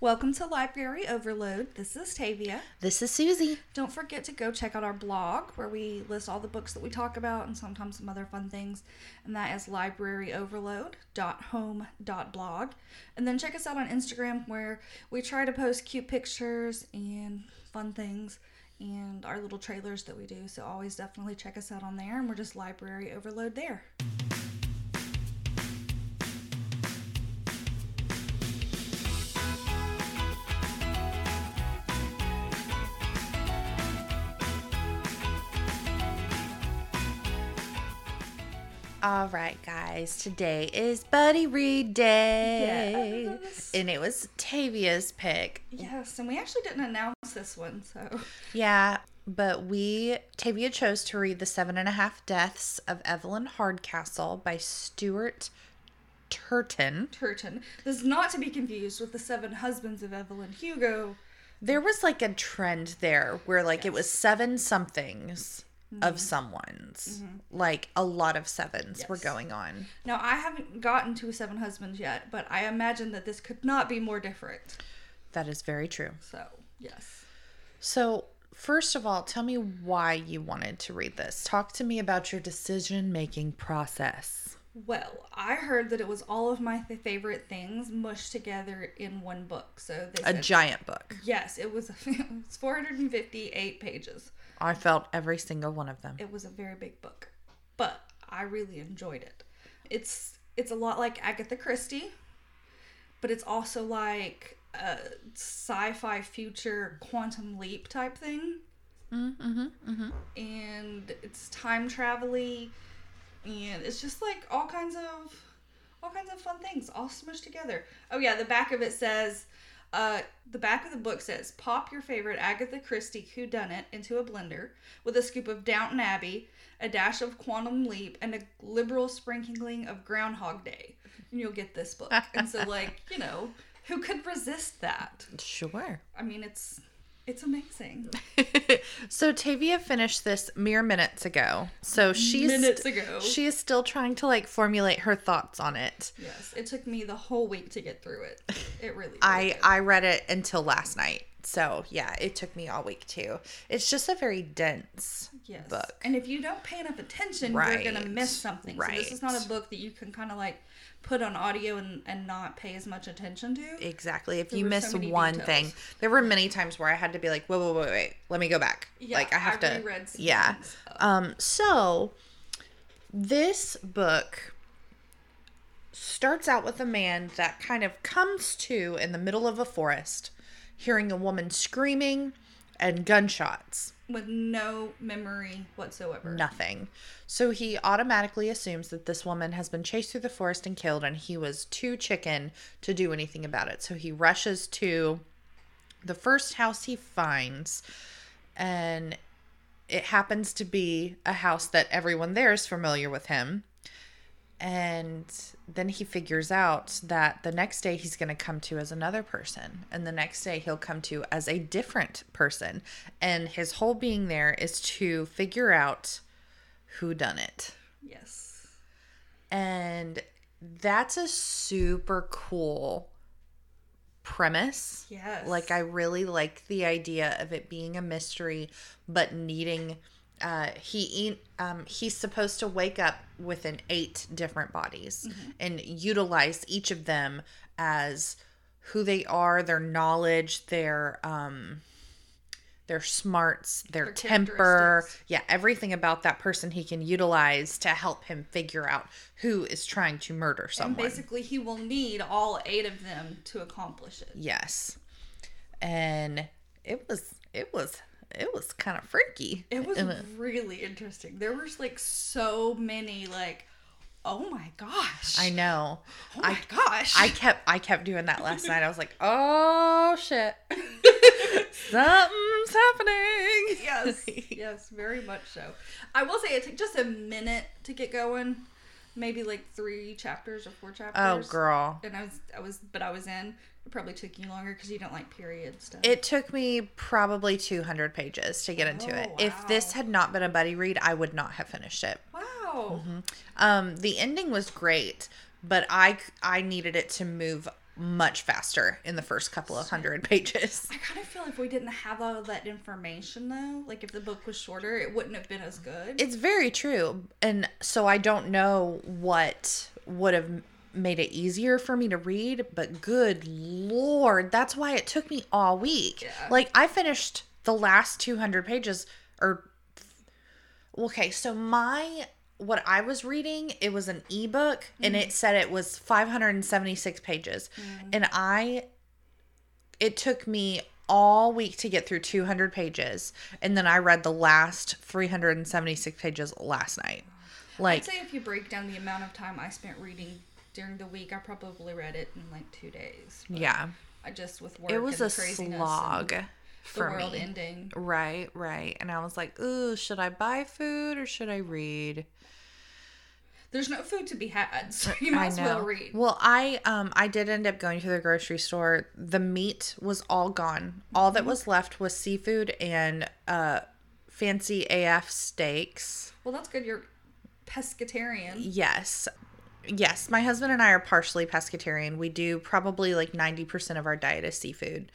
Welcome to Library Overload. This is Tavia. This is Susie. Don't forget to go check out our blog where we list all the books that we talk about and sometimes some other fun things. And that is libraryoverload.home.blog. And then check us out on Instagram where we try to post cute pictures and fun things and our little trailers that we do. So always definitely check us out on there. And we're just Library Overload there. All right, guys. Today is Buddy Read Day. Yes. And it was Tavia's pick. Yes, and we actually didn't announce this one, so Yeah, but we, Tavia chose to read The Seven and a Half Deaths of Evelyn Hardcastle by Stuart Turton. Turton. This is not to be confused with the Seven Husbands of Evelyn Hugo. There was like a trend there where like it was seven somethings of mm-hmm. someone's. Mm-hmm. Like a lot of sevens were going on. Now, I haven't gotten to Seven Husbands yet, but I imagine that this could not be more different. That is very true. So, yes. So, first of all, tell me why you wanted to read this. Talk to me about your decision making process. Well, I heard that it was all of my th- favorite things mushed together in one book. So they A said, giant book. yes, it was. It's 458 pages. I felt every single one of them. It was a very big book, but I really enjoyed it. It's it's a lot like Agatha Christie, but it's also like a sci-fi future quantum leap type thing. Mm-hmm, And it's time travel-y, and it's just like all kinds of all kinds of fun things all smushed together. Oh yeah, the back of it says uh, the back of the book says, "Pop your favorite Agatha Christie Who Done It into a blender with a scoop of Downton Abbey, a dash of Quantum Leap, and a liberal sprinkling of Groundhog Day, and you'll get this book." and so, like you know, who could resist that? Sure. I mean, it's it's amazing. so Tavia finished this mere minutes ago. So she's Minutes ago. She is still trying to like formulate her thoughts on it. Yes, it took me the whole week to get through it. It really. really I did. I read it until last night. So, yeah, it took me all week too. It's just a very dense yes. book. And if you don't pay enough attention, you're gonna miss something. Right. So this is not a book that you can kind of like put on audio and, and not pay as much attention to. Exactly. If There you miss so one details. thing, there were many times where I had to be like, wait, wait, wait, wait, let me go back. Yeah, like I have I to. yeah. things. Um. So this book starts out with a man that kind of comes to in the middle of a forest, hearing a woman screaming and gunshots. With no memory whatsoever. Nothing. So he automatically assumes that this woman has been chased through the forest and killed, and he was too chicken to do anything about it. So he rushes to the first house he finds, and it happens to be a house that everyone there is familiar with him. And then he figures out that the next day he's going to come to as another person. And the next day he'll come to as a different person. And his whole being there is to figure out who done it. Yes. And that's a super cool premise. Yes. Like I really like the idea of it being a mystery, but needing. Uh, he um, he's supposed to wake up within eight different bodies Mm-hmm. and utilize each of them as who they are, their knowledge, their um, their smarts, their, Their temper, yeah, everything about that person he can utilize to help him figure out who is trying to murder And someone. basically, he will need all eight of them to accomplish it. Yes. And it was it was it was kind of freaky. It was uh, really interesting. There was like so many like, oh my gosh. I know. Oh my gosh. I kept I kept doing that last night. I was like, "Oh shit. Something's happening." yes, yes, very much so. I will say it took just a minute to get going, maybe like three chapters or 4 chapters. Oh girl. And I was, I was, but I was in. Probably took you longer because you don't like period stuff. It took me probably 200 pages to get into it. Oh, If this had not been a buddy read, I would not have finished it. wow. Um, the ending was great, but I I needed it to move much faster in the first couple of hundred pages. I kind of feel if we didn't have all that information though, like if the book was shorter, it wouldn't have been as good. It's very true. And so I don't know what would have made it easier for me to read, but good lord, that's why it took me all week. Yeah. Like I finished the last 200 pages or okay, so my what I was reading, it was an ebook and it mm. said it was 576 pages. Mm. And I it took me all week to get through 200 pages and then I read the last 376 pages last night. Like I'd say if you break down the amount of time I spent reading during the week, I probably read it in like two days. Yeah. I just with work It was a slog and the world me. ending. Right, right. And I was like, "Ooh, should I buy food or should I read?" There's no food to be had, so you might as well read. Well, I um I did end up going to the grocery store. The meat was all gone. All Mm-hmm. that was left was seafood and uh fancy AF steaks. Well, that's good. You're pescatarian. Yes. Yes, my husband and I are partially pescatarian. We do probably like 90% of our diet is seafood.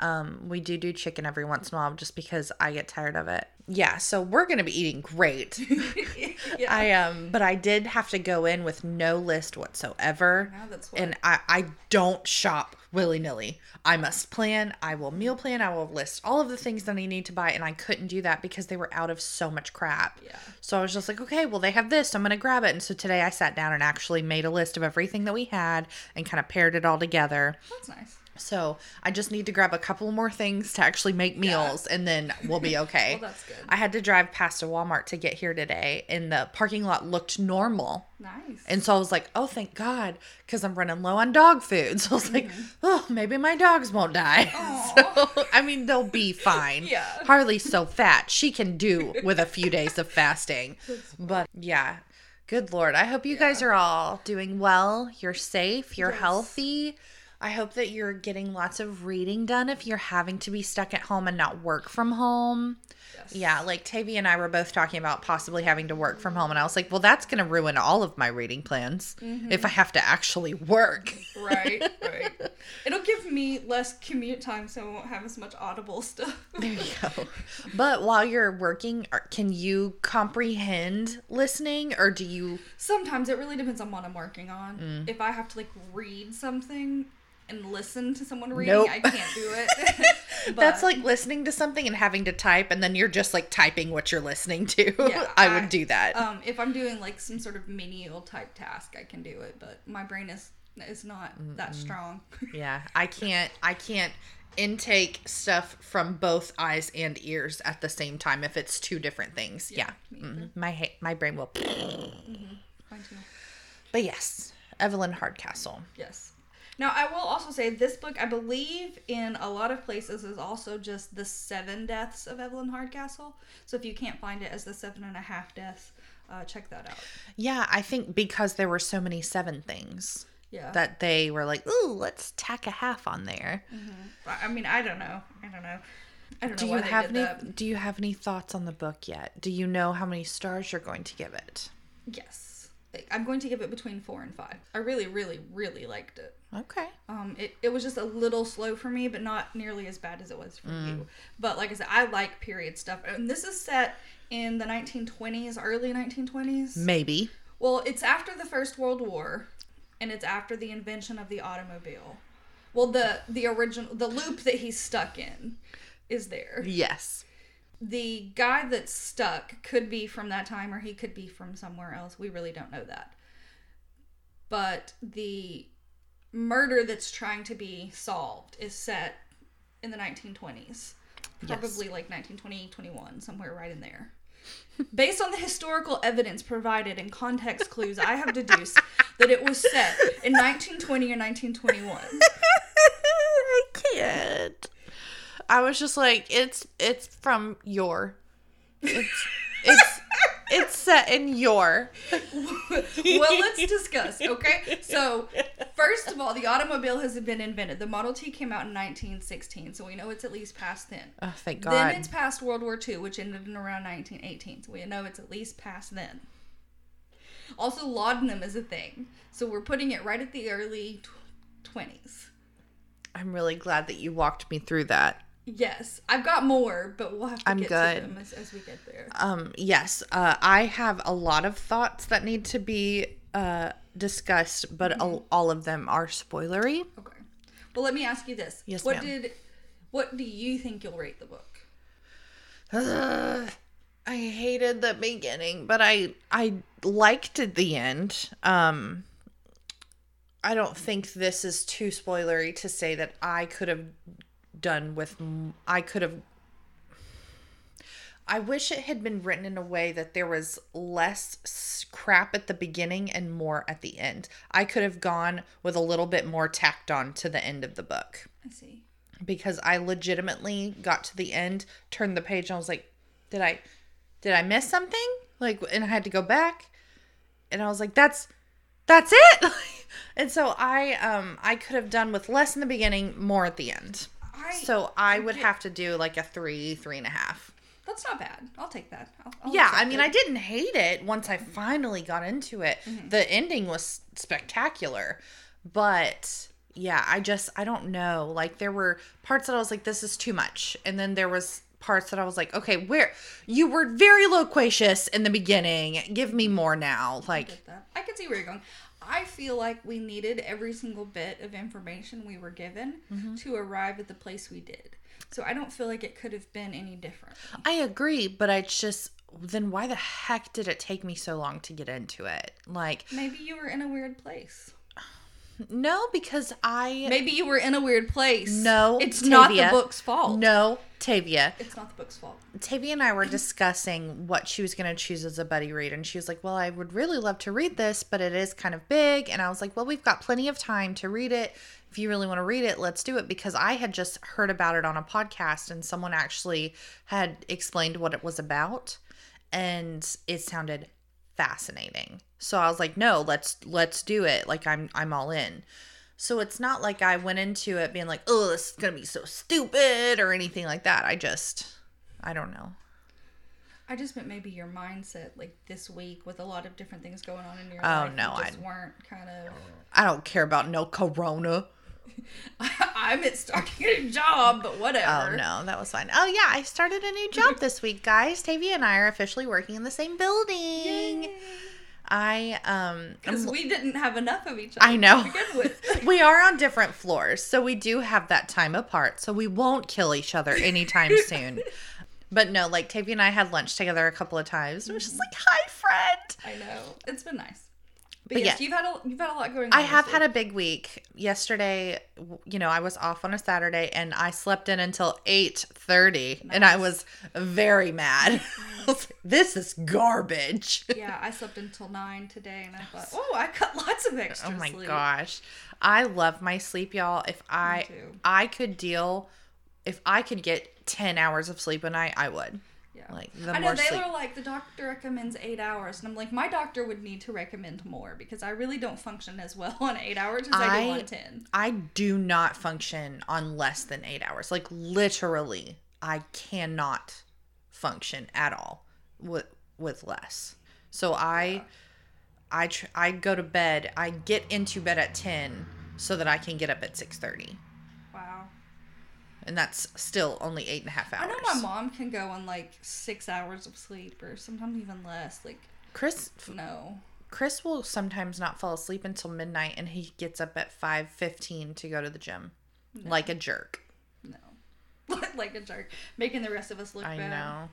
Um, we do do chicken every once in a while just because I get tired of it. Yeah, so we're going to be eating great. yeah. I um but I did have to go in with no list whatsoever. Now that's what- And I I don't shop willy-nilly. I must plan, I will meal plan, I will list all of the things that I need to buy and I couldn't do that because they were out of so much crap. Yeah. So I was just like, okay, well they have this, so I'm going to grab it. And so today I sat down and actually made a list of everything that we had and kind of paired it all together. That's nice. So I just need to grab a couple more things to actually make meals and then we'll be okay. Well, that's good. I had to drive past a Walmart to get here today and the parking lot looked normal. Nice. And so I was like, oh, thank God, because I'm running low on dog food. So I was like, mm-hmm. oh, maybe my dogs won't die. So, I mean, they'll be fine. Yeah. Harley's so fat. She can do with a few days of fasting. But yeah, good Lord. I hope you guys are all doing well. You're safe. You're Yes. healthy. I hope that you're getting lots of reading done if you're having to be stuck at home and not work from home. Yes. Yeah, like Tavy and I were both talking about possibly having to work from home, and I was like, well, that's going to ruin all of my reading plans if I have to actually work. Right, right. It'll give me less commute time, so I won't have as much audible stuff. There you go. But while you're working, can you comprehend listening, or do you? Sometimes it really depends on what I'm working on. Mm. If I have to like read something and listen to someone reading, Nope. I can't do it. That's like listening to something and having to type, and then you're just like typing what you're listening to. Yeah, I I- would do that. um, if I'm doing like some sort of menial type task, I can do it. But my brain is is not that strong. yeah, I can't. I can't intake stuff from both eyes and ears at the same time if it's two different things. Yeah, me Mhm. my ha- my brain will. Too. But yes, Evelyn Hardcastle. Yes. Now, I will also say this book, I believe, in a lot of places is also just the seven deaths of Evelyn Hardcastle. So if you can't find it as the seven and a half deaths, uh, check that out. Yeah, I think because there were so many seven things Yeah. that they were like, "Ooh, let's tack a half on there." I I mean, I don't know. I don't know. I don't Do know you have any? that. Do you have any thoughts on the book yet? Do you know how many stars you're going to give it? Yes. I'm going to give it between four and five. I really, really, really liked it. Okay. Um, it, it was just a little slow for me, but not nearly as bad as it was for Mm. you. But like I said, I like period stuff. And this is set in the 1920s, early 1920s. Maybe. Well, it's after the First World War, and it's after the invention of the automobile. Well, the the original the loop that he's stuck in is there. Yes. The guy that's stuck could be from that time, or he could be from somewhere else. We really don't know that. But the murder that's trying to be solved is set in the 1920s, probably like 1920, 21, somewhere right in there. Based on the historical evidence provided and context clues, I have deduced that it was set in 1920 or 1921. I can't. I was just like, it's it's from your. It's it's it's set in your. well, let's discuss, okay? So, first of all, the automobile has been invented. The Model T came out in 1916, so we know it's at least past then. Oh, thank God. Then it's past World War II, which ended in around 1918, so we know it's at least past then. Also, laudanum is a thing, so we're putting it right at the early 20s. I'm really glad that you walked me through that. Yes, I've got more, but we'll have to I'm get good. to them as, as we get there. Um, yes, uh, I have a lot of thoughts that need to be uh, discussed, but all, all of them are spoilery. Okay. Well, let me ask you this. Yes, what ma'am. did what do you think you'll rate the book? Ugh, I hated the beginning, but I I liked the end. Um, I don't think this is too spoilery to say that I could have done with. I could have. I wish it had been written in a way that there was less crap at the beginning and more at the end. I could have gone with a little bit more tacked on to the end of the book I see. because I legitimately got to the end, turned the page, and I was like, "Did I, did I miss something?" Like, and I had to go back, and I was like, "That's, that's it." and so I, um, I could have done with less in the beginning, more at the end. I So I would get- have to do like a three, three and a half. That's not bad. I'll take that. I'll, I'll Yeah, I mean, it. I didn't hate it once I mm-hmm. finally got into it. Mm-hmm. The ending was spectacular, but yeah, I just I don't know. Like there were parts that I was like, this is too much, and then there was parts that I was like, okay, where you were very loquacious in the beginning. Give me more now. Like that. I can see where you're going. I feel like we needed every single bit of information we were given Mm-hmm. to arrive at the place we did. So I don't feel like it could have been any different. I agree, but I just then why the heck did it take me so long to get into it? Like Maybe you were in a weird place. No, because I Maybe you were in a weird place. No, it's not the book's fault. no Tavia. it's not the book's fault. Tavia and I were discussing what she was going to choose as a buddy read, and she was like, Well, I would really love to read this, but it is kind of big. And I was like, Well, we've got plenty of time to read it. If you really want to read it, let's do it. Because I had just heard about it on a podcast, and someone actually had explained what it was about, and it sounded fascinating. So I was like, No, let's let's do it. Like I'm I'm all in. So it's not like I went into it being like, oh, this is going to be so stupid or anything like that. I just, I don't know. I just meant maybe your mindset, like this week, with a lot of different things going on in your Oh, life. no, you just I- weren't kind of. I don't care about no corona. I meant starting a job, but whatever. Oh, no, that was fine. Oh, yeah, I started a new job this week, guys. Tavia and I are officially working in the same building. Yay. I, um, Because we didn't have enough of each other. I know. To begin with. we are on different floors, so we do have that time apart, so we won't kill each other anytime soon. But no, like Tavia and I had lunch together a couple of times. It was just like, hi, friend. I know it's been nice. But, But yes, yeah. you've had a you've had a lot going on. I have had a big week. Yesterday, you know, I was off on a Saturday and I slept in until 8:30 and I was very mad. Was like, this is garbage. Yeah, I slept until nine today, and I thought, oh, I got lots of oh extra sleep. Oh my sleep. gosh. I love my sleep, y'all. If I. I could deal if I could get 10 hours of sleep a night, I would. Yeah. Like the I know they sleep. were like the doctor recommends eight hours, and I'm like, my doctor would need to recommend more because I really don't function as well on eight hours as I, do on ten. I do not function on less than eight hours. Like literally, I cannot function at all with with less. So I, I tr- I go to bed. I get into bed at ten so that I can get up at six thirty. And that's still only eight and a half hours. I know my mom can go on like six hours of sleep, or sometimes even less. Like, Chris no. Chris will sometimes not fall asleep until midnight, and he gets up at five fifteen to go to the gym, like a jerk. No. like a jerk. Making the rest of us look I bad. know.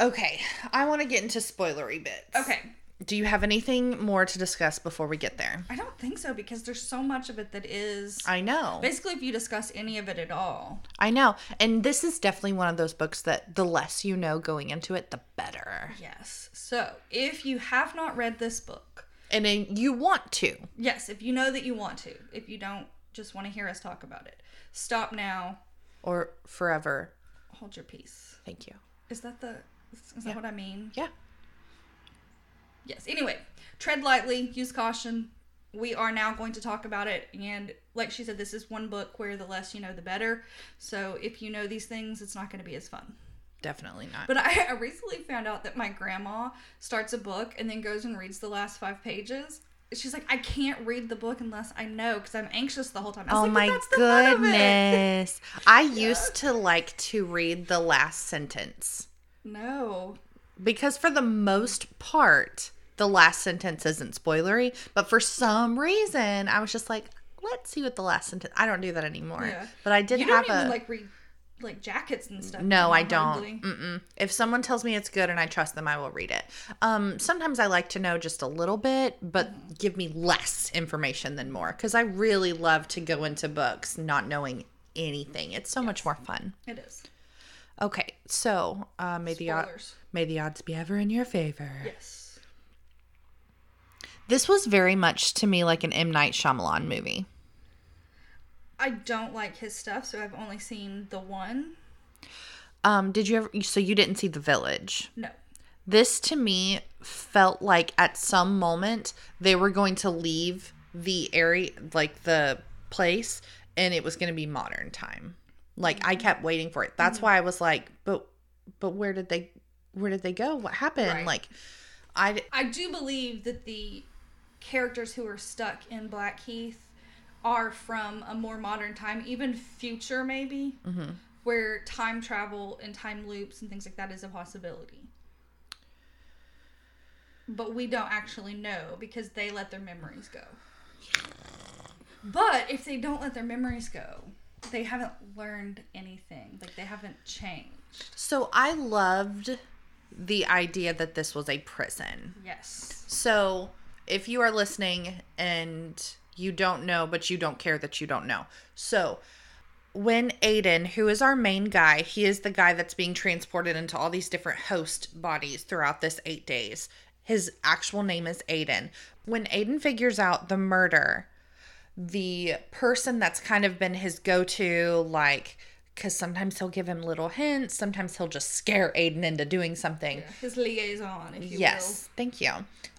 okay, I want to get into spoilery bits. Okay. Do you have anything more to discuss before we get there? I don't think so because there's so much of it that is I know. basically if you discuss any of it at all. I know. And this is definitely one of those books that the less you know going into it, the better. Yes. So if you have not read this book, And then you want to. yes, if you know that you want to, if you don't just want to hear us talk about it, stop now. Or forever. Hold your peace. Thank you. Is that the? Is that Yeah. what I mean? Yeah. Yes. Anyway, tread lightly, use caution. We are now going to talk about it, and like she said, this is one book where the less you know, the better. So if you know these things, it's not going to be as fun. Definitely not. But I, I recently found out that my grandma starts a book and then goes and reads the last five pages. she's like, I can't read the book unless I know because I'm anxious the whole time. Oh like, my that's the fun of it." goodness. I used to like to read the last sentence No. Because, for the most part, the last sentence isn't spoilery. But for some reason, I was just like, let's see what the last sentence. I don't do that anymore. Yeah. But I did You have a. like read like jackets and stuff. no, I don't. If someone tells me it's good and I trust them, I will read it. Um, sometimes I like to know just a little bit, but Mm-hmm. give me less information than more because I really love to go into books not knowing anything. It's so much more fun. It is. Okay, so uh, may the Spoilers. may the odds be ever in your favor. Yes. This was very much to me like an M Night Shyamalan movie. I don't like his stuff, so I've only seen the one. Um, did you ever? So you didn't see The Village? No. This to me felt like at some moment they were going to leave the area, like the place, and it was going to be modern time. Like I kept waiting for it. That's why I was like, but, but where did they, where did they go? What happened? Right. Like, I I do believe that the characters who are stuck in Blackheath are from a more modern time, even future maybe, Mm-hmm. where time travel and time loops and things like that is a possibility. But we don't actually know because they let their memories go. But if they don't let their memories go, they haven't learned anything. Like they haven't changed. So I loved the idea that this was a prison. Yes. So if you are listening and you don't know, but you don't care that you don't know. So when Aiden, who is our main guy, he is the guy that's being transported into all these different host bodies throughout this eight days. His actual name is Aiden. When Aiden figures out the murder, the person that's kind of been his go to, like, because sometimes he'll give him little hints, sometimes he'll just scare Aiden into doing something. His liaison, if you Yes, thank you.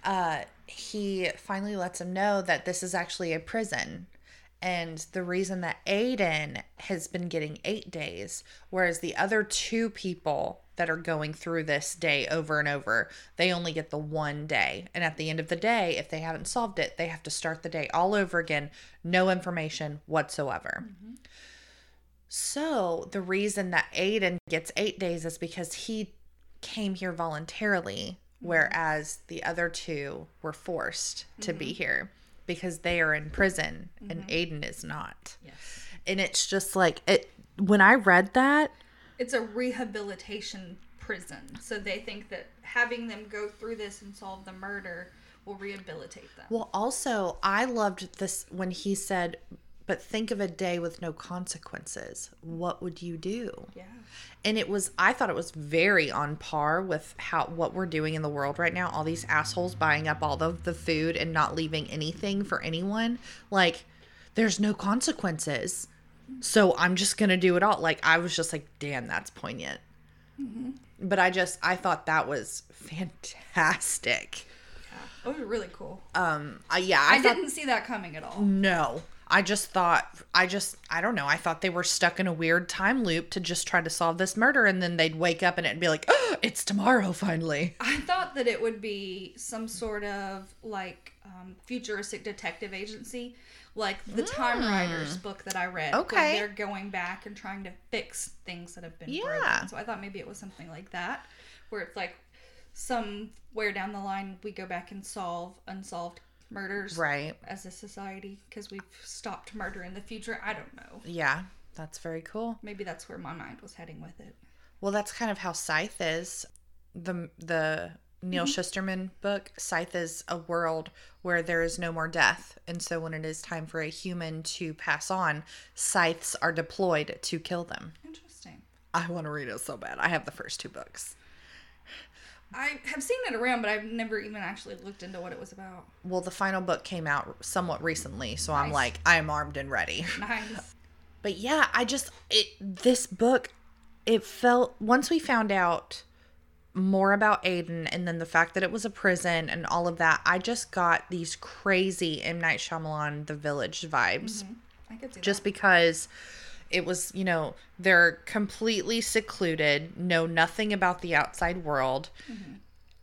Uh, he finally lets him know that this is actually a prison. And the reason that Aiden has been getting eight days, whereas the other two people that are going through this day over and over, they only get the one day. And at the end of the day, if they haven't solved it, they have to start the day all over again, no information whatsoever. So the reason that Aiden gets eight days is because he came here voluntarily, mm-hmm. whereas the other two were forced to be mm-hmm. here because they are in prison and mm-hmm. Aiden is not. Yes. And it's just like it when I read that, It's a rehabilitation prison. So they think that having them go through this and solve the murder will rehabilitate them. well also I loved this when he said but think of a day with no consequences. What would you do? Yeah. and it was i thought it was very on par with how what we're doing in the world right now all these assholes buying up all of the food and not leaving anything for anyone like there's no consequences so i'm just gonna do it all like i was just like damn that's poignant but i just i thought that was fantastic It was really cool. um uh, yeah i, I, thought didn't see that coming at all. no I just thought, I just, I don't know. I thought they were stuck in a weird time loop to just try to solve this murder, and then they'd wake up and it'd be like, oh, it's tomorrow finally. I thought that it would be some sort of like um, futuristic detective agency, like the Time Riders book that I read. where Mm. Okay. they're going back and trying to fix things that have been Yeah. broken. So I thought maybe it was something like that, where it's like somewhere down the line we go back and solve unsolved murders Right. as a society because we've stopped murder in the future. I don't know. Yeah, that's very cool. Maybe that's where my mind was heading with it. Well, that's kind of how Scythe is. The the Neal mm-hmm. Shusterman book, Scythe is a world where there is no more death. And so when it is time for a human to pass on, scythes are deployed to kill them. Interesting. I want to read it so bad. I have the first two books. I have seen it around, but I've never even actually looked into what it was about. Well, the final book came out somewhat recently, so I'm like, I'm armed and ready. Nice. But yeah, I just it this book it felt once we found out more about Aiden and then the fact that it was a prison and all of that, I just got these crazy M. Night Shyamalan The Village vibes. Mm-hmm. I could see Just because it was, you know, they're completely secluded, know nothing about the outside world. Mm-hmm.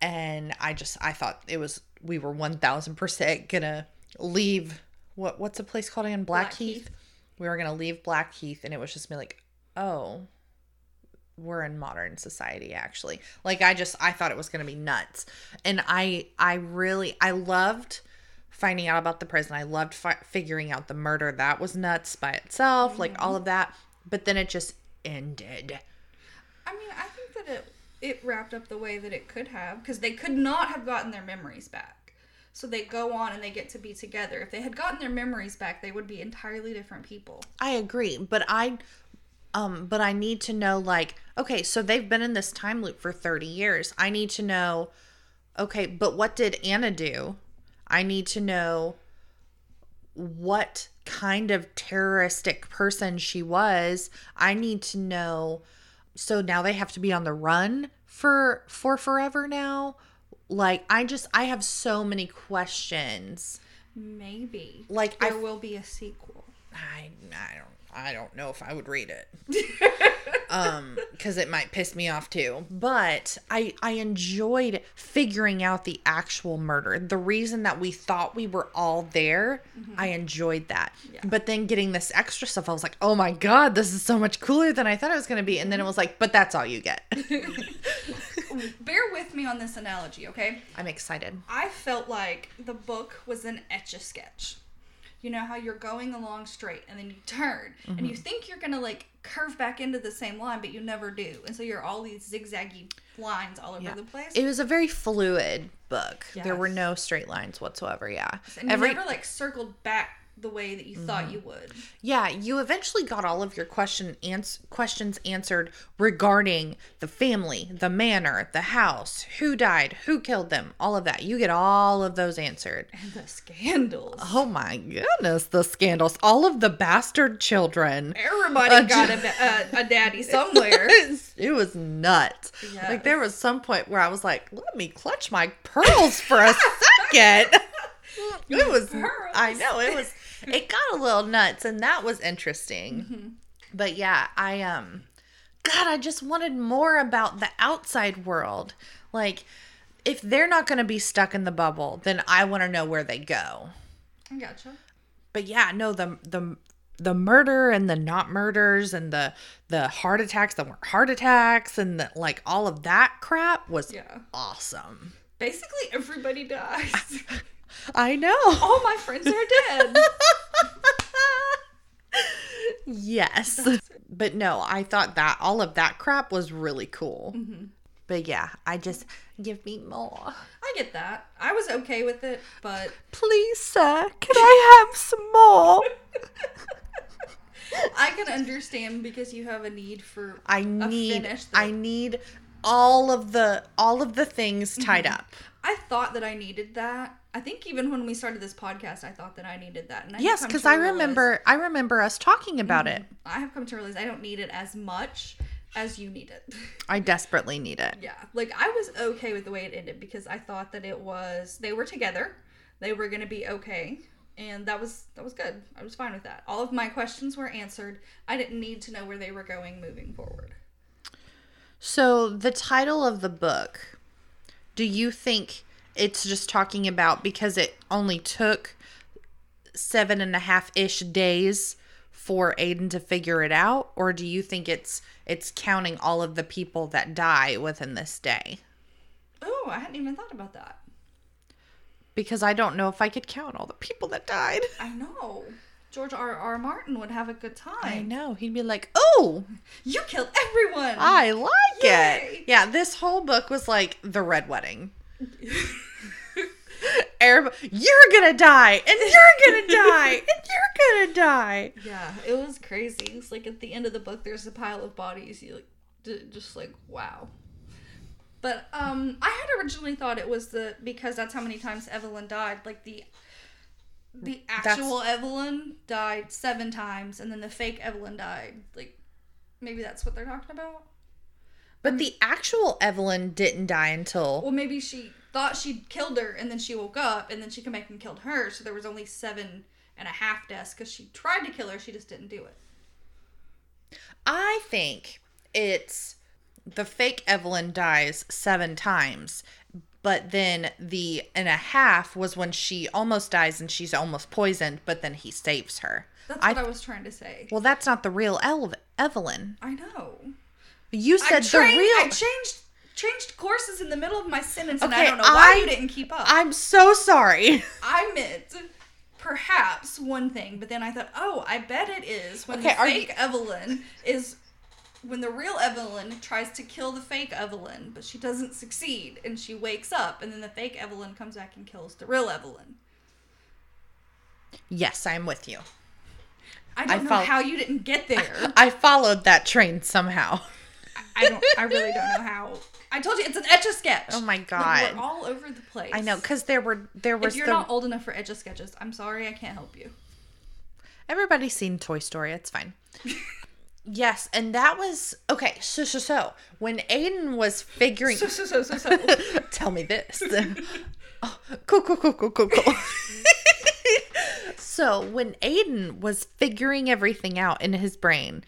And I just I thought it was we were 1000% gonna leave what what's a place called again? Blackheath Blackheath. we were gonna leave blackheath and it was just me like oh we're in modern society actually like i just i thought it was gonna be nuts and i i really i loved finding out about the prison i loved fi- figuring out the murder that was nuts by itself like all of that but then it just ended I mean, I think that it it wrapped up the way that it could have because they could not have gotten their memories back. So they go on and they get to be together. If they had gotten their memories back, they would be entirely different people. I agree, but I um but I need to know like okay, so they've been in this time loop for 30 years. I need to know okay, but what did Anna do? I need to know what kind of terroristic person she was. I need to know so now they have to be on the run for for forever now. Like I just I have so many questions. Maybe Like, I there f- will be a sequel. I I don't I don't know if I would read it. um cuz it might piss me off too. But I I enjoyed figuring out the actual murder. The reason that we thought we were all there, I enjoyed that. Yeah. But then getting this extra stuff, I was like, "Oh my god, this is so much cooler than I thought it was going to be." And then it was like, "But that's all you get." Bear with me on this analogy, okay? I'm excited. I felt like the book was an etch a sketch. You know how you're going along straight and then you turn and Mm-hmm. you think you're gonna like curve back into the same line, but you never do. And so you're all these zigzaggy lines all over Yeah. the place. It was a very fluid book. There were no straight lines whatsoever, yeah. and you never like circled back the way that you thought mm-hmm. you would. Yeah, you eventually got all of your question ans- questions answered regarding the family, the manor, the house, who died, who killed them, all of that. You get all of those answered. And the scandals. Oh my goodness, the scandals, all of the bastard children. Everybody got a, a, a daddy somewhere. it was nuts. Yes. Like there was some point where I was like, "Let me clutch my pearls for a second. it was Pearls. I know it was it got a little nuts and that was interesting. But yeah, I um god, I just wanted more about the outside world. Like if they're not going to be stuck in the bubble, then I want to know where they go. I gotcha. But yeah, no, the the the murder and the not murders and the the heart attacks that weren't heart attacks and the, like all of that crap was Yeah. awesome. Basically, everybody dies. I know. All my friends are dead. yes. But no, I thought that all of that crap was really cool. Mm-hmm. But yeah, I just give me more. I get that. I was okay with it, but Please, sir, can I have some more? I can understand because you have a need for I need finish. that- I need all of the all of the things mm-hmm. tied up. I thought that I needed that. I think even when we started this podcast, I thought that I needed that. And I Yes, because I remember I remember us talking about it. Mm-hmm. I have come to realize I don't need it as much as you need it. I desperately need it. yeah, like I was okay with the way it ended because I thought that it was they were together, they were gonna be okay, and that was that was good. I was fine with that. All of my questions were answered. I didn't need to know where they were going moving forward. So the title of the book, do you think it's just talking about because it only took seven and a half ish days for Aiden to figure it out, or do you think it's it's counting all of the people that die within this day? Oh, I hadn't even thought about that. Because I don't know if I could count all the people that died. I know. George R. R. Martin would have a good time. I know. He'd be like, "Oh, You killed everyone. I like Yay. it." Yeah, this whole book was like the red wedding. Everybody, you're gonna die, and you're gonna die, and you're gonna die. yeah, it was crazy. It's like at the end of the book, there's a pile of bodies. You like, just like wow. But um, I had originally thought it was the because that's how many times Evelyn died. Like the the actual Evelyn died seven times, and then the fake Evelyn died. Like maybe that's what they're talking about. But the actual Evelyn didn't die until Well, maybe she thought she'd killed her, and then she woke up, and then she came back and killed her. So there was only seven and a half deaths because she tried to kill her, she just didn't do it. I think it's the fake Evelyn dies seven times, but then the and a half was when she almost dies and she's almost poisoned, but then he saves her. That's what I, was trying to say. Well, that's not the real El- Evelyn. I know. You I, said the real. I changed changed courses in the middle of my sentence, and I don't know why I- you didn't keep up. I'm so sorry. I meant perhaps one thing, but then I thought, oh, I bet it is when Okay, the fake you- Evelyn is when the real Evelyn tries to kill the fake Evelyn, but she doesn't succeed, and she wakes up, and then the fake Evelyn comes back and kills the real Evelyn. yes, I'm with you. I don't I know fol- how you didn't get there. I followed that train somehow. I don't. I really don't know how. I told you it's an etch a sketch. Oh my Like, God. we're all over the place. I know because there were there was If you're the not old enough for etch a sketches, I'm sorry, I can't help you. everybody's seen Toy Story. It's fine. yes, and that was okay. So so so when Aiden was figuring, So so so so so. tell me this. oh, cool cool cool cool cool cool. so when Aiden was figuring everything out in his brain,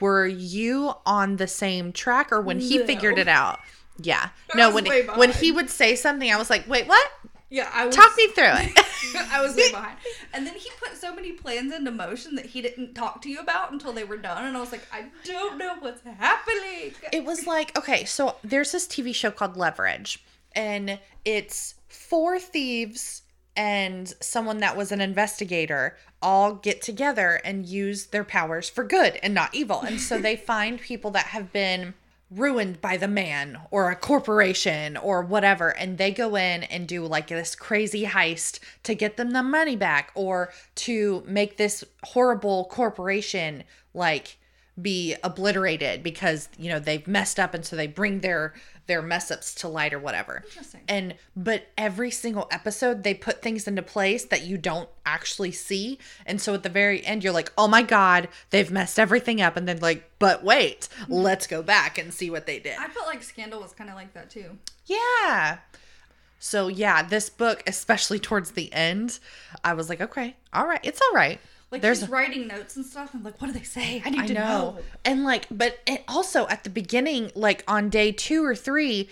were you on the same track or when he No. figured it out? Yeah. I No, when when he would say something, I was like, "Wait, what? Yeah, I was. Talk me through it." I was way behind. And then he put so many plans into motion that he didn't talk to you about until they were done. And I was like, I don't know what's happening. it was like okay so there's this tv show called leverage and it's four thieves and someone that was an investigator all get together and use their powers for good and not evil and so they find people that have been ruined by the man or a corporation or whatever and they go in and do like this crazy heist to get them the money back or to make this horrible corporation like be obliterated because you know they've messed up and so they bring their their mess ups to light or whatever. Interesting. and but every single episode they put things into place that you don't actually see. And so at the very end you're like oh my god they've messed everything up. And then like but wait mm-hmm. let's go back and see what they did. I felt like Scandal was kind of like that too. yeah. So yeah this book especially towards the end i was like okay all right it's all right Like There's he's writing notes and stuff. I'm like, what do they say? I need I to know. know. And like, but it also at the beginning, like on day two or three,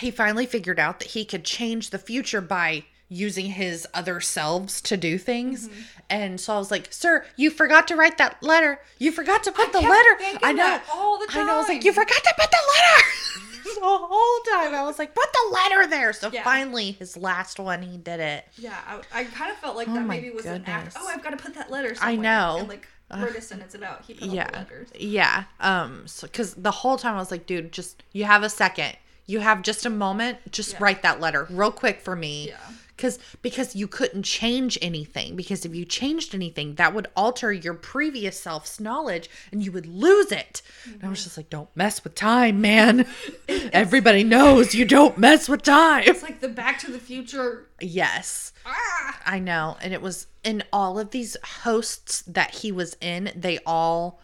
he finally figured out that he could change the future by using his other selves to do things. Mm-hmm. And so I was like, "Sir, you forgot to write that letter. You forgot to put I the letter." I know. all the I know. I was like, "You forgot to put the letter." the whole time I was like, "Put the letter there." So Yeah. finally, his last one, he did it. Yeah, I, I kind of felt like Oh that maybe was an act. Oh, I've got to put that letter Somewhere. I know. And like, to send it's about. He put all the yeah letters. yeah um so because the whole time i was like dude just you have a second you have just a moment just Yeah. write that letter real quick for me Yeah. Because because you couldn't change anything because if you changed anything that would alter your previous self's knowledge and you would lose it. And i was just like don't mess with time man. Everybody knows you don't mess with time. It's like the Back to the Future. yes. Ah! I know. And it was in all of these hosts that he was in, they all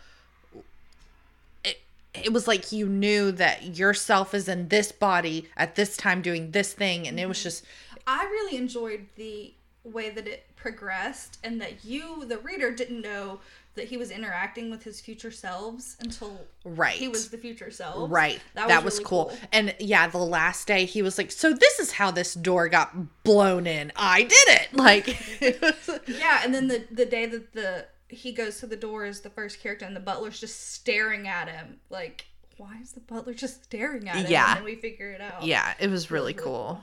it, it was like you knew that yourself is in this body at this time doing this thing. And it was just I really enjoyed the way that it progressed and that you, the reader, didn't know that he was interacting with his future selves until Right. he was the future self. right. That was, really cool. And yeah, the last day he was like, "So this is how this door got blown in. I did it." Like Yeah, and then the the day that the he goes to the door is the first character, and the butler's just staring at him. Like, why is the butler just staring at him? Yeah. and then we figure it out. yeah, it was really really cool.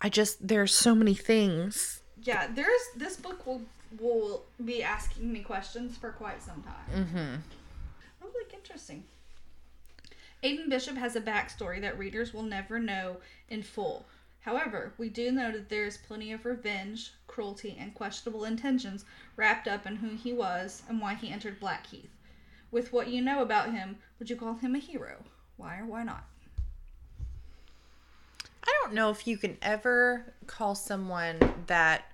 I just there's so many things yeah. There's this book will will be asking me questions for quite some time. Mm-hmm. Oh, like interesting. Aiden Bishop has a backstory that readers will never know in full. However, we do know that there is plenty of revenge, cruelty, and questionable intentions wrapped up in who he was and why he entered Blackheath. With what you know about him, would you call him a hero? Why or why not? Don't know if you can ever call someone that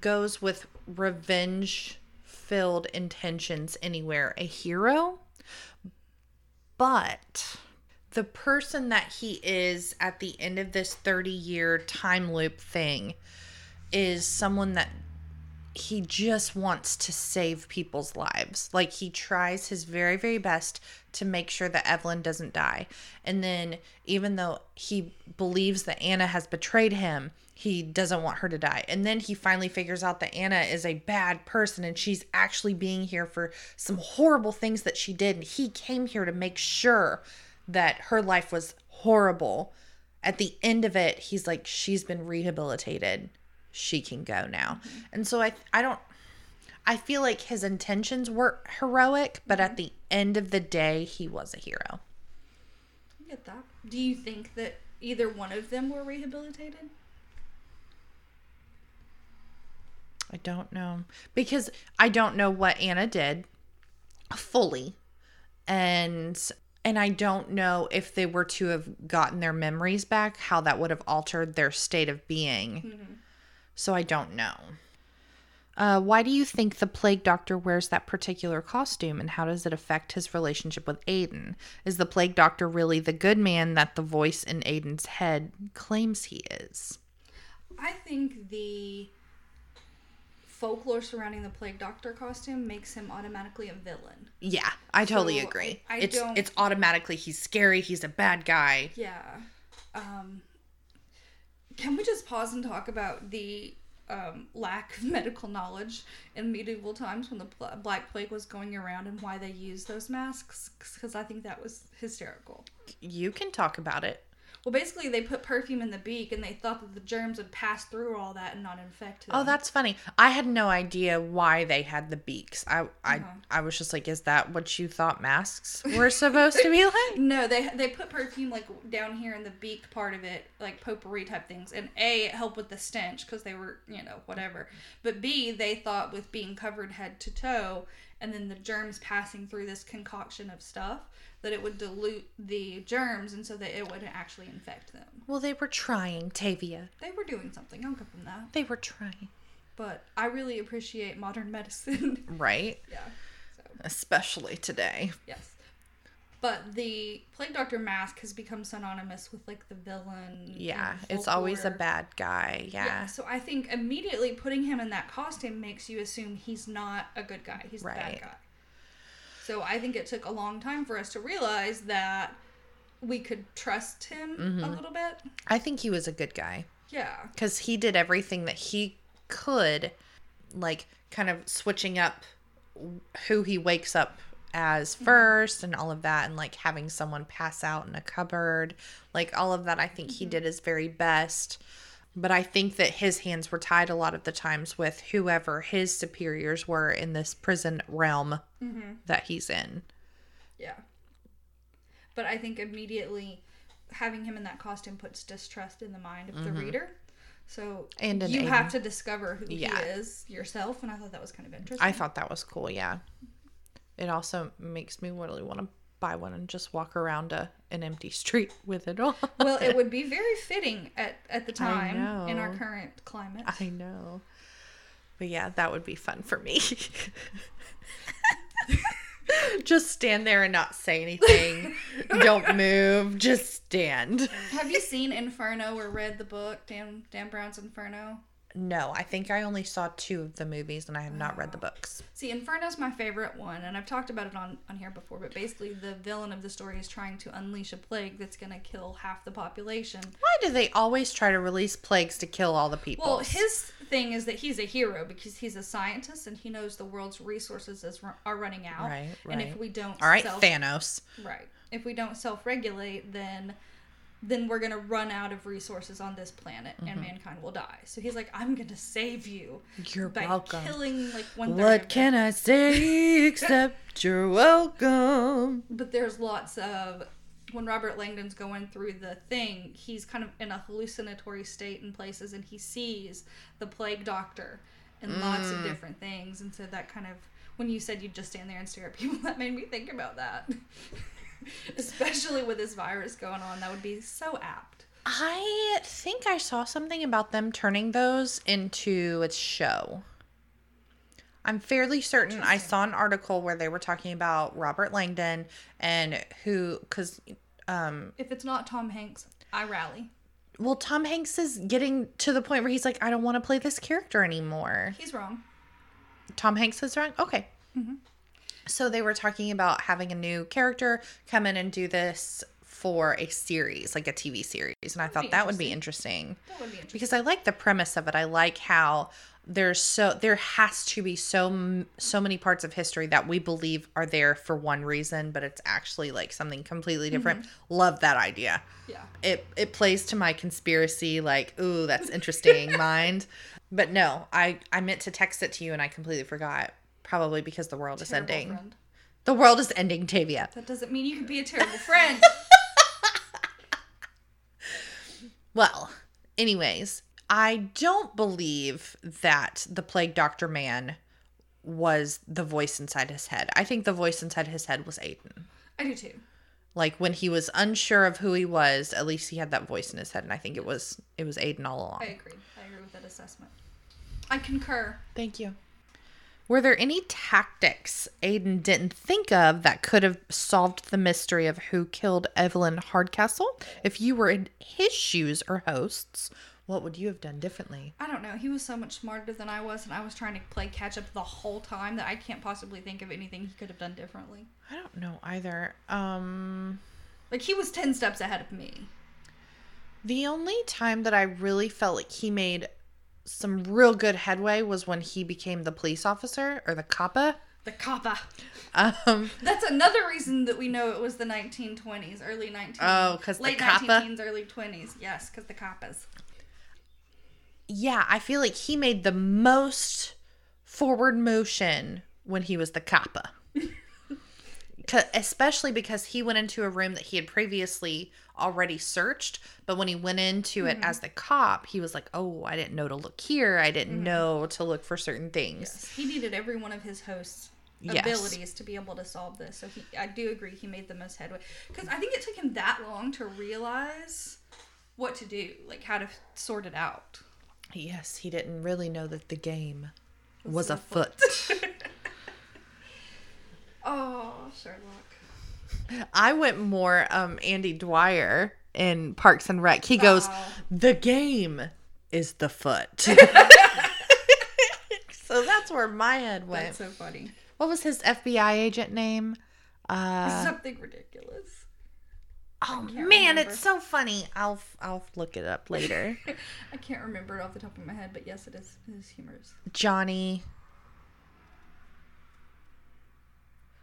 goes with revenge filled intentions anywhere a hero. But the person that he is at the end of this 30 year time loop thing is someone that he just wants to save people's lives. Like he tries his very very best to make sure that Evelyn doesn't die. And then even though he believes that Anna has betrayed him, he doesn't want her to die. And then he finally figures out that Anna is a bad person and she's actually being here for some horrible things that she did and he came here to make sure that her life was horrible. At the end of it, he's like she's been rehabilitated she can go now. Mm-hmm. And so I I don't I feel like his intentions were heroic, but at the end of the day, he was a hero. I get that. Do you think that either one of them were rehabilitated? I don't know because I don't know what Anna did fully. And and I don't know if they were to have gotten their memories back, how that would have altered their state of being. Mm-hmm so I don't know. Uh, why do you think the plague doctor wears that particular costume and how does it affect his relationship with Aiden? Is the plague doctor really the good man that the voice in Aiden's head claims he is? I think the folklore surrounding the plague doctor costume makes him automatically a villain. Yeah, I totally so agree. I, I it's don't... it's automatically he's scary, he's a bad guy. Yeah. Um can we just pause and talk about the um, lack of medical knowledge in medieval times when the pl- Black Plague was going around and why they used those masks? Because I think that was hysterical. You can talk about it. Well, basically, they put perfume in the beak, and they thought that the germs would pass through all that and not infect them. Oh, that's funny. I had no idea why they had the beaks. I I, uh-huh. I was just like, is that what you thought masks were supposed to be like? No, they they put perfume like down here in the beak part of it, like potpourri type things. And a it helped with the stench because they were you know whatever. But b they thought with being covered head to toe, and then the germs passing through this concoction of stuff that it would dilute the germs and so that it wouldn't actually infect them. Well, they were trying, Tavia. They were doing something. I'll give them that. They were trying. But I really appreciate modern medicine. Right? yeah. So. Especially today. Yes. But the plague doctor mask has become synonymous with like the villain. Yeah, it's always a bad guy. Yeah. yeah. So I think immediately putting him in that costume makes you assume he's not a good guy. He's right. a bad guy. So I think it took a long time for us to realize that we could trust him mm-hmm. a little bit. I think he was a good guy. Yeah. Because he did everything that he could, like kind of switching up who he wakes up as 1st mm-hmm. and all of that, and like having someone pass out in a cupboard. Like all of that, I think mm-hmm. he did his very best. But I think that his hands were tied a lot of the times with whoever his superiors were in this prison realm mm-hmm. that he's in. Yeah. But I think immediately having him in that costume puts distrust in the mind of mm-hmm. the reader. So and you have to discover who yeah. he is yourself, and I thought that was kind of interesting. I thought that was cool. Yeah. It also makes me really want to buy one and just walk around a, an empty street with it on. well, it would be very fitting at, at the time in our current climate. I know. But yeah, that would be fun for me. just stand there and not say anything. Don't move. Just stand. Have you seen Inferno or read the book, Dan Dan Brown's Inferno? No, I think I only saw two of the movies and I have not read the books. See, Inferno's my favorite one, and I've talked about it on, on here before, but basically the villain of the story is trying to unleash a plague that's going to kill half the population. Why do they always try to release plagues to kill all the people? Well, his thing is that he's a hero because he's a scientist and he knows the world's resources is, are running out. Right, right. And if we don't. All right, self- Thanos. Right. If we don't self regulate, then then we're gonna run out of resources on this planet and mm-hmm. mankind will die. So he's like, I'm gonna save you. You're by welcome. Killing like one. What can I say except you're welcome? But there's lots of when Robert Langdon's going through the thing, he's kind of in a hallucinatory state in places, and he sees the plague doctor and mm. lots of mm. different things, and so that kind of when you said you'd just stand there and stare at people, that made me think about that. Especially with this virus going on, that would be so apt. I think I saw something about them turning those into a show. I'm fairly certain I saw an article where they were talking about Robert Langdon and who, because. Um, if it's not Tom Hanks, I rally. Well, Tom Hanks is getting to the point where he's like, I don't want to play this character anymore. He's wrong. Tom Hanks is wrong? Okay. So they were talking about having a new character come in and do this for a series, like a TV series. And I thought that would be interesting That would be interesting. because I like the premise of it. I like how there's so there has to be so so many parts of history that we believe are there for one reason, but it's actually like something completely different. Mm-hmm. Love that idea. Yeah. It it plays to my conspiracy like, ooh, that's interesting mind. But no, I I meant to text it to you and I completely forgot. Probably because the world is ending. friend. The world is ending, Tavia. That doesn't mean you can be a terrible friend. Well, anyways, I don't believe that the plague doctor man was the voice inside his head. I think the voice inside his head was Aiden. I do too. Like when he was unsure of who he was, at least he had that voice in his head, and I think it was it was Aiden all along. I agree. I agree with that assessment. I concur. Thank you. Were there any tactics Aiden didn't think of that could have solved the mystery of who killed Evelyn Hardcastle? If you were in his shoes or hosts, what would you have done differently? I don't know. He was so much smarter than I was, and I was trying to play catch up the whole time that I can't possibly think of anything he could have done differently. I don't know either. Um Like he was ten steps ahead of me. the only time that I really felt like he made some real good headway was when he became the police officer or the coppa. The kappa. Um That's another reason that we know it was the 1920s, early 19. Oh, 'cause the late? 19 teens, early 20s. Yes, because the kappas. yeah, I feel like he made the most forward motion when he was the kappa. Especially because he went into a room that he had previously already searched, but when he went into it hmm. as the cop, he was like, "Oh, I didn't know to look here. I didn't hmm. know to look for certain things." He needed every one of his hosts' Yes. abilities to be able to solve this. So he, I do agree, he made the most headway. Because I think it took him that long to realize what to do, like how to sort it out. Yes, he didn't really know that the game was afoot. Oh, Sherlock. I went more um Andy Dwyer in Parks and Rec. He goes, Wow. "The game is the foot." so that's where my head went. That's so funny. What was his FBI agent name? Uh, Something ridiculous. oh man, remember. it's so funny. I'll I'll look it up later. I can't remember it off the top of my head, but yes, it is. It is humorous. Johnny.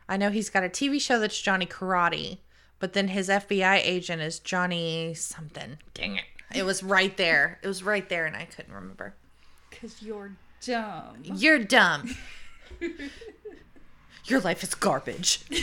I know he's got a TV show that's Johnny Karate, but then his FBI agent is Johnny something. Dang it. It was right there. It was right there, and I couldn't remember. Because you're dumb. You're dumb. Your life is garbage. Where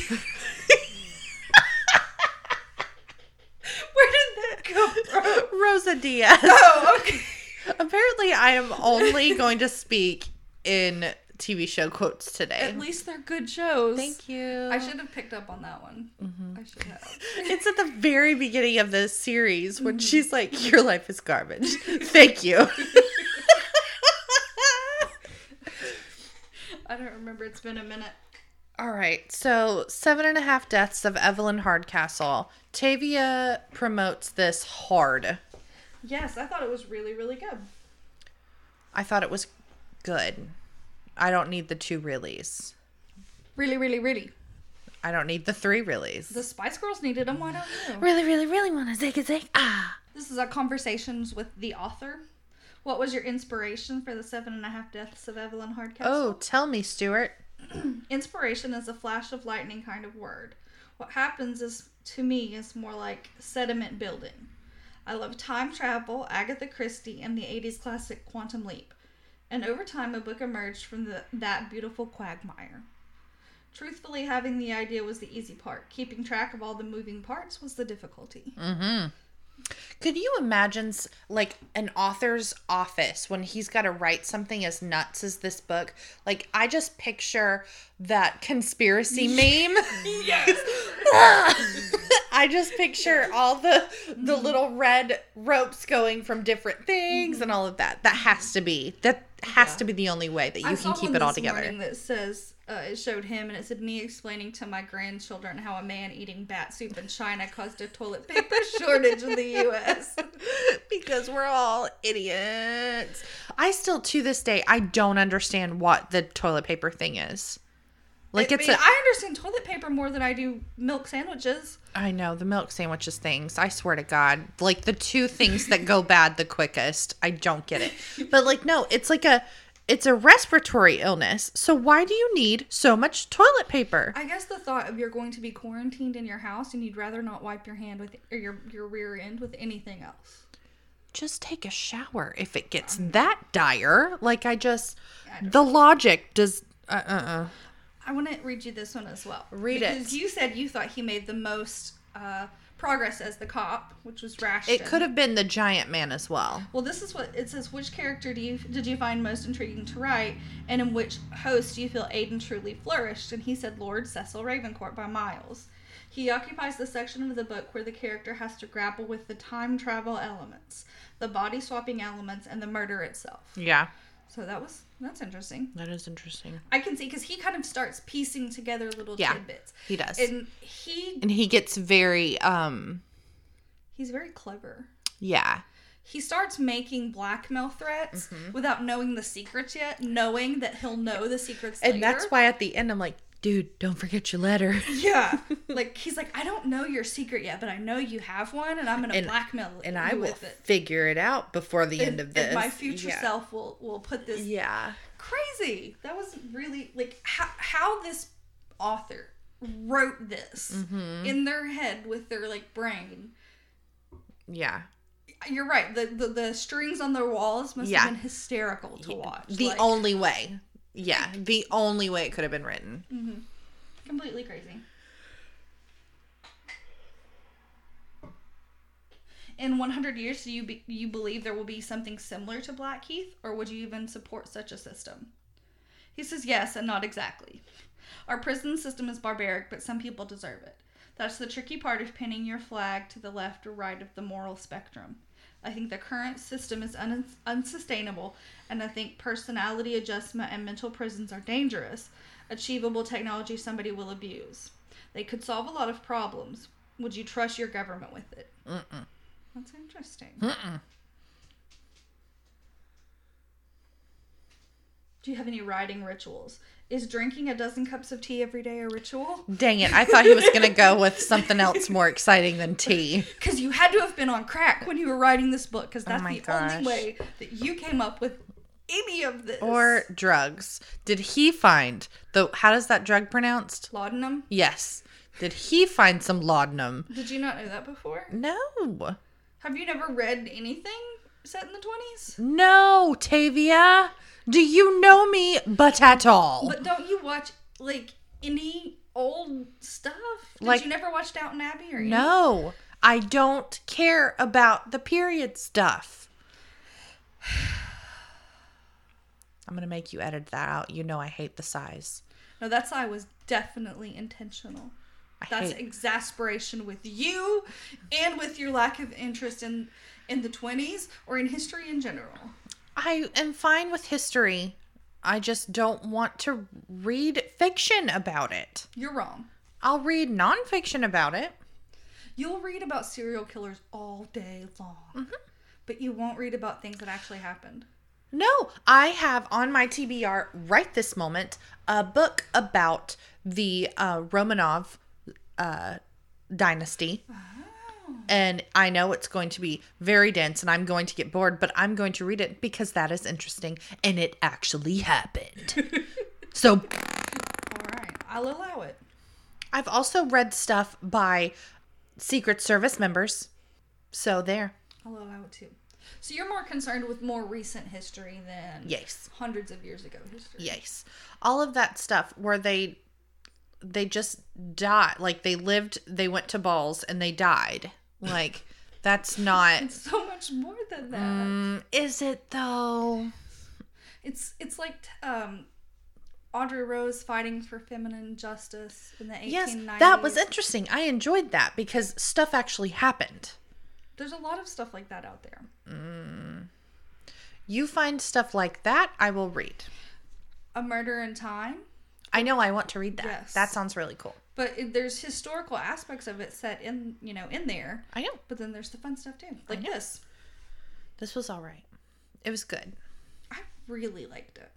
did that come from? Rosa Diaz. Oh, okay. Apparently, I am only going to speak in TV show quotes today. At least they're good shows. Thank you. I should have picked up on that one. Mm-hmm. I should have. It's at the very beginning of the series when mm-hmm. she's like, Your life is garbage. Thank you. I don't remember. It's been a minute. All right. So, seven and a half deaths of Evelyn Hardcastle. Tavia promotes this hard. Yes, I thought it was really, really good. I thought it was good. I don't need the two reallys. Really, really, really. I don't need the three reallys. The Spice Girls needed them. Why don't you? really, really, really want to zig a zig. Ah. This is our conversations with the author. What was your inspiration for the seven and a half deaths of Evelyn Hardcastle? Oh, tell me, Stuart. Inspiration is a flash of lightning kind of word. What happens is, to me, is more like sediment building. I love time travel, Agatha Christie, and the 80s classic Quantum Leap. And over time, a book emerged from the, that beautiful quagmire. Truthfully, having the idea was the easy part. Keeping track of all the moving parts was the difficulty. Mm-hmm. Could you imagine like an author's office when he's got to write something as nuts as this book? Like I just picture that conspiracy meme. Yes! I just picture all the the mm-hmm. little red ropes going from different things and mm-hmm. all of that. That has to be that has Yeah. to be the only way that you I can keep it all together. That says uh, it showed him and it said me explaining to my grandchildren how a man eating bat soup in China caused a toilet paper shortage in the U.S. because we're all idiots. I still, to this day, I don't understand what the toilet paper thing is. Like I it's a, I understand toilet paper more than I do milk sandwiches. I know the milk sandwiches things. I swear to God, like the two things that go bad the quickest. I don't get it. But like, no, it's like a, it's a respiratory illness. So why do you need so much toilet paper? I guess the thought of you're going to be quarantined in your house and you'd rather not wipe your hand with or your your rear end with anything else. Just take a shower if it gets that dire. Like I just, the logic does. Uh uh uh. I want to read you this one as well. Read it. because you said you thought he made the most uh, progress as the cop, which was Rashton. It could have been the giant man as well. Well, this is what it says. Which character do you did you find most intriguing to write, and in which host do you feel Aiden truly flourished? And he said Lord Cecil Ravencourt by miles. He occupies the section of the book where the character has to grapple with the time travel elements, the body swapping elements, and the murder itself. Yeah, So that was that's interesting. that is interesting. I can see because he kind of starts piecing together little Yeah, tidbits, He does, and he and he gets very um. he's very clever. Yeah, he starts making blackmail threats Mm-hmm. without knowing the secrets yet, knowing that he'll know the secrets and later. that's why at the end I'm like, dude, don't forget your letter. Yeah, like he's like, I don't know your secret yet, but I know you have one, and I'm gonna And- blackmail and I will it. figure it out before the end of this. and my future yeah. self will will put this Yeah. crazy. That was really like how how this author wrote this Mm-hmm. in their head with their like brain. Yeah. You're right. The the, the strings on their walls must Yeah. have been hysterical to watch. The Like, only way. Yeah, the only way it could have been written. Mm-hmm. completely crazy. In 100 years, do you be, you believe there will be something similar to Blackheath, or would you even support such a system? He says yes, and not exactly. Our prison system is barbaric, but some people deserve it. That's the tricky part of pinning your flag to the left or right of the moral spectrum. I think the current system is un- unsustainable, and I think personality adjustment and mental prisons are dangerous, achievable technology somebody will abuse. They could solve a lot of problems. Would you trust your government with it? Mm-mm. That's interesting. Mm-mm. Do you have any writing rituals? Is drinking a dozen cups of tea every day a ritual? Dang it. I thought he was going to go with something else more exciting than tea. Because you had to have been on crack when you were writing this book, because oh that's Oh the gosh. only way that you came up with any of this. Or drugs. Did he find the how does that drug pronounced? laudanum. Yes. Did he find some laudanum? Did you not know that before? No. Have you never read anything set in the twenties? No, Tavia. Do you know me but at all? But don't you watch like any old stuff? Did Like- you never watch Downton Abbey or any- No. I don't care about the period stuff. I'm to make you edit that out. You know I hate the size. No, that sigh was definitely intentional. I That's hate exasperation with you and with your lack of interest in in the 20s or in history in general. I am fine with history. I just don't want to read fiction about it. You're wrong. I'll read nonfiction about it. You'll read about serial killers all day long. Mm-hmm. But you won't read about things that actually happened. No, I have on my TBR right this moment a book about the uh, Romanov uh, dynasty. And I know it's going to be very dense and I'm going to get bored, but I'm going to read it because that is interesting and it actually happened. so All right, I'll allow it. I've also read stuff by Secret Service members. So there. I'll allow it too. So you're more concerned with more recent history than Yes. hundreds of years ago history. Yes. All of that stuff where they they just died. Like they lived, they went to balls and they died. Like that's not It's so much more than that. Mm, is it though? It's it's like um, Audrey Rose fighting for feminine justice in the 1890s. Yes, that was interesting. I enjoyed that because stuff actually happened. There's a lot of stuff like that out there. You find stuff like that, I will read. A Murder in Time. I know. I want to read that. Yes. That sounds really cool. But it, there's historical aspects of it set in, you know, in there. I know. But then there's the fun stuff too, like this. This was all right. It was good. I really liked it.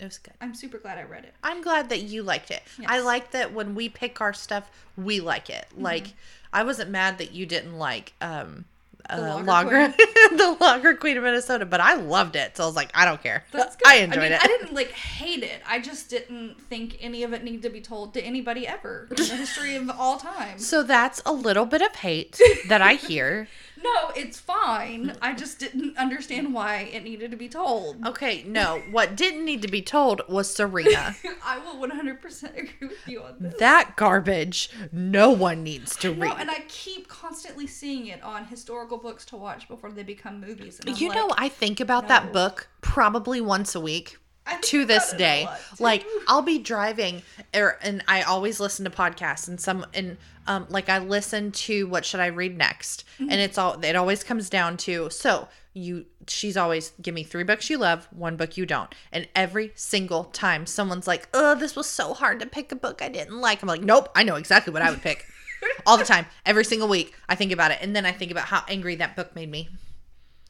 It was good. I'm super glad I read it. I'm glad that you liked it. I like that when we pick our stuff, we like it. Mm-hmm. Like I wasn't mad that you didn't like um uh, Lager lager, the lager queen of Minnesota, but I loved it. So I was like, I don't care. That's good. I enjoyed mean, it. I didn't like hate it. I just didn't think any of it needed to be told to anybody ever in the history of all time. so that's a little bit of hate that I hear. No, it's fine. I just didn't understand why it needed to be told. Okay, no, what didn't need to be told was Serena. I will 100% agree with you on this. that garbage, no one needs to read. No, and I keep constantly seeing it on historical books to watch before they become movies. You like, know, I think about that book probably once a week to this about it a day. Like I'll be driving er, and I always listen to podcasts and some and um like I listen to what should I read next? Mm-hmm. And it's all it always comes down to so you she's always give me three books you love, one book you don't. And every single time someone's like, "Oh, this was so hard to pick a book I didn't like." I'm like, "Nope, I know exactly what I would pick." all the time, every single week. I think about it and then I think about how angry that book made me.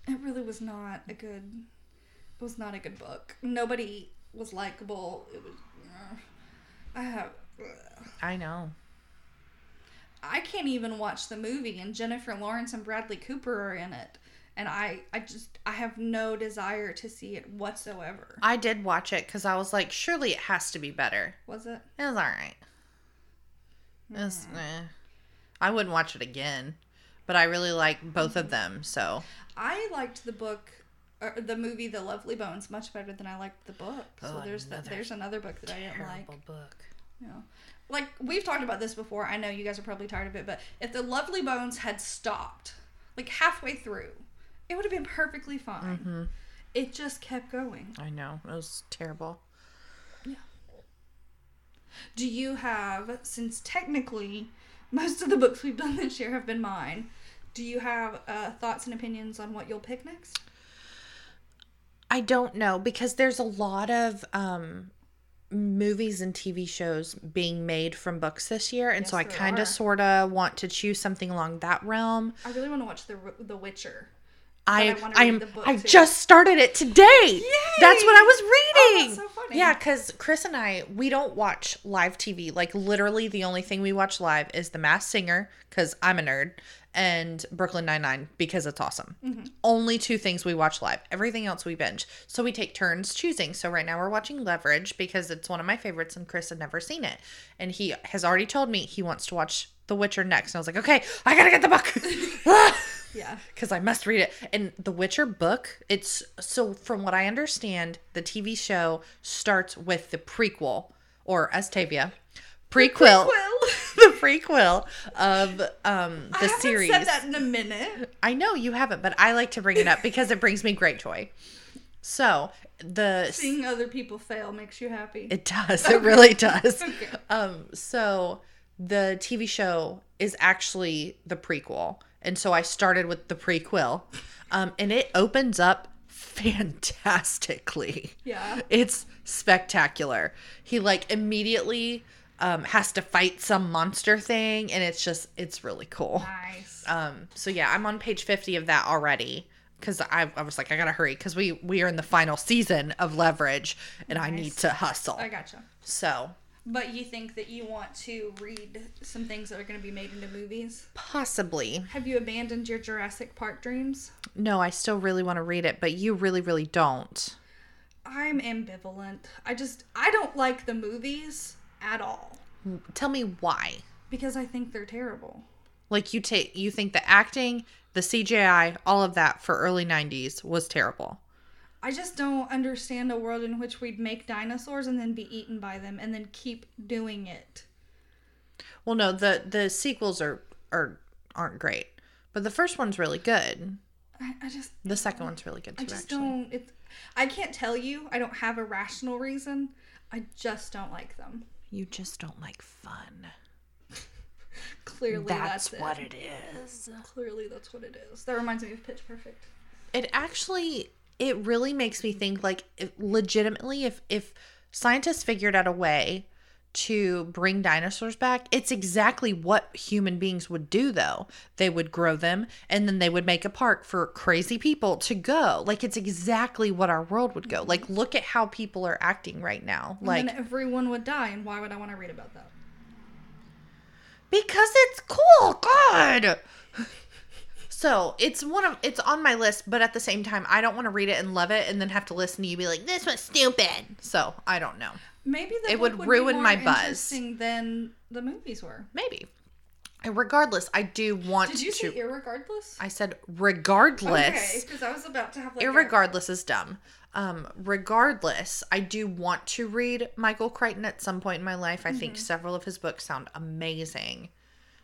it really was not a good. It was not a good book. Nobody was likable. It was. uh, I have. I know. I can't even watch the movie, and Jennifer Lawrence and Bradley Cooper are in it, and I, I just, I have no desire to see it whatsoever. I did watch it because I was like, surely it has to be better. Was it? It was all right. It was, eh. I wouldn't watch it again, but I really like both of them. So I liked the book, or the movie, The Lovely Bones, much better than I liked the book. So Oh, there's that. another There's another book that I didn't like. book. Yeah. like we've talked about this before. I know you guys are probably tired of it, but if The Lovely Bones had stopped, like halfway through, it would have been perfectly fine. Mm-hmm. It just kept going. I know it was terrible. Yeah. Do you have, since technically most of the books we've done this year have been mine, do you have uh, thoughts and opinions on what you'll pick next? I don't know because there's a lot of um movies and TV shows being made from books this year and so I kind of sort of want to choose something along that realm. I really want to watch The The Witcher. I I I read am the book, I too. just started it today. That's what I was Oh, reading. that's Yeah, cuz Chris and I we don't watch live TV. Like literally the only thing we watch live is The Masked Singer cuz I'm a nerd and Brooklyn Nine-Nine because it's awesome. Mm-hmm. Only two things we watch live. Everything else we binge. So we take turns choosing. So right now we're watching Leverage because it's one of my favorites and Chris had never seen it. And he has already told me he wants to watch The Witcher next. And I was like, "Okay, I got to get the book." Yeah. because I must read it. And the Witcher book, it's so from what I understand, the TV show starts with the prequel or Estavia prequel, the prequel of um I the haven't series. said that in a minute. I know you haven't, but I like to bring it up because it brings me great joy. So the Seeing other people fail makes you happy. it does. It really does. Okay. Um, so the TV show is actually the prequel. And so I started with the prequel. Um, and it opens up fantastically. Yeah. It's spectacular. He like immediately um has to fight some monster thing and it's just it's really cool. Nice. Um so yeah, I'm on page 50 of that already cuz I I was like I got to hurry cuz we we are in the final season of Leverage and I need to hustle. I gotcha. So, But you think that you want to read some things that are going to be made into movies? possibly. Have you abandoned your Jurassic Park dreams? No, I still really want to read it, but you really really don't. I'm ambivalent. I just I don't like the movies at all Tell me why. because I think they're terrible. Like you take you think the acting, the CGI, all of that for early 90s was terrible. I just don't understand a world in which we'd make dinosaurs and then be eaten by them and then keep doing it. Well, no, the the sequels are are aren't great. But the first one's really good. I, I just The second one's really good too. I just actually. don't it's I can't tell you. I don't have a rational reason. I just don't like them. You just don't like fun. Clearly That's, that's, what it. it is. Clearly that's what it is. That reminds me of Pitch Perfect. It actually it really makes me think like if, legitimately if if scientists figured out a way to bring dinosaurs back. It's exactly what human beings would do, though. They would grow them and then they would make a park for crazy people to go. Like, it's exactly what our world would go. Like, look at how people are acting right now. Like, and then everyone would die, and why would I want to read about that? because it's cool. God. So it's one of it's on my list, but at the same time, I don't want to read it and love it, and then have to listen to you be like, "This was stupid." So I don't know. Maybe the It would be ruin more my buzz. interesting Than the movies were. Maybe. And regardless, I do want Did you to. say irregardless? I said regardless. Okay, because I was about to have like. a- is dumb. Um, regardless, I do want to read Michael Crichton at some point in my life. I Mm-hmm. think several of his books sound amazing.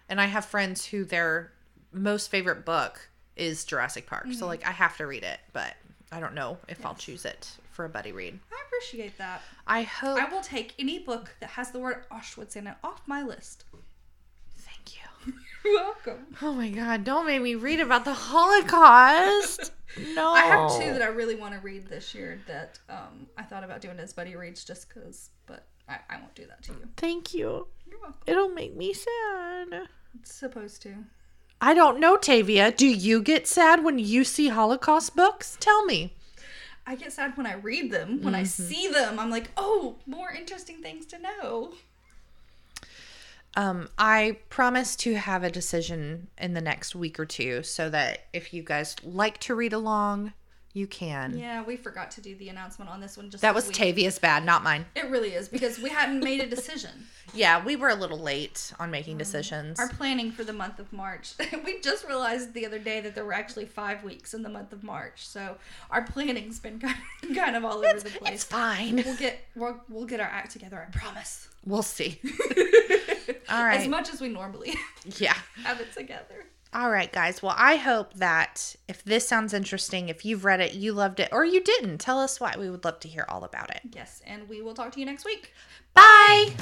And I have friends who their most favorite book is Jurassic Park. Mm-hmm. So like I have to read it, but I don't know if I'll choose it for a buddy read. I appreciate that. I hope I will take any book that has the word Auschwitz in it off my list. Thank you. You're welcome. Oh my god, don't make me read about the Holocaust. No. I have two that I really want to read this year that um, I thought about doing as buddy reads just because, but I, I won't do that to you. Thank you. You're welcome. It'll make me sad. It's supposed to. I don't know, Tavia. Do you get sad when you see Holocaust books? Tell me. I get sad when I read them. When I Mm-hmm. see them, I'm like, oh, more interesting things to know. Um, I promise to have a decision in the next week or two so that if you guys like to read along, you can. Yeah, we forgot to do the announcement on this one. Just That was week. Tavia's bad, not mine. It really is because we hadn't made a decision. Yeah, we were a little late on making um, decisions. Our planning for the month of March. we just realized the other day that there were actually five weeks in the month of March. So our planning's been kind of, kind of all over the place. It's fine. We'll get we'll, we'll get our act together. I promise. We'll see. All As much as we normally Yeah. have it together. All right, guys. Well, I hope that if this sounds interesting, if you've read it, you loved it, or you didn't, tell us why. We would love to hear all about it. Yes, and we will talk to you next week. Bye.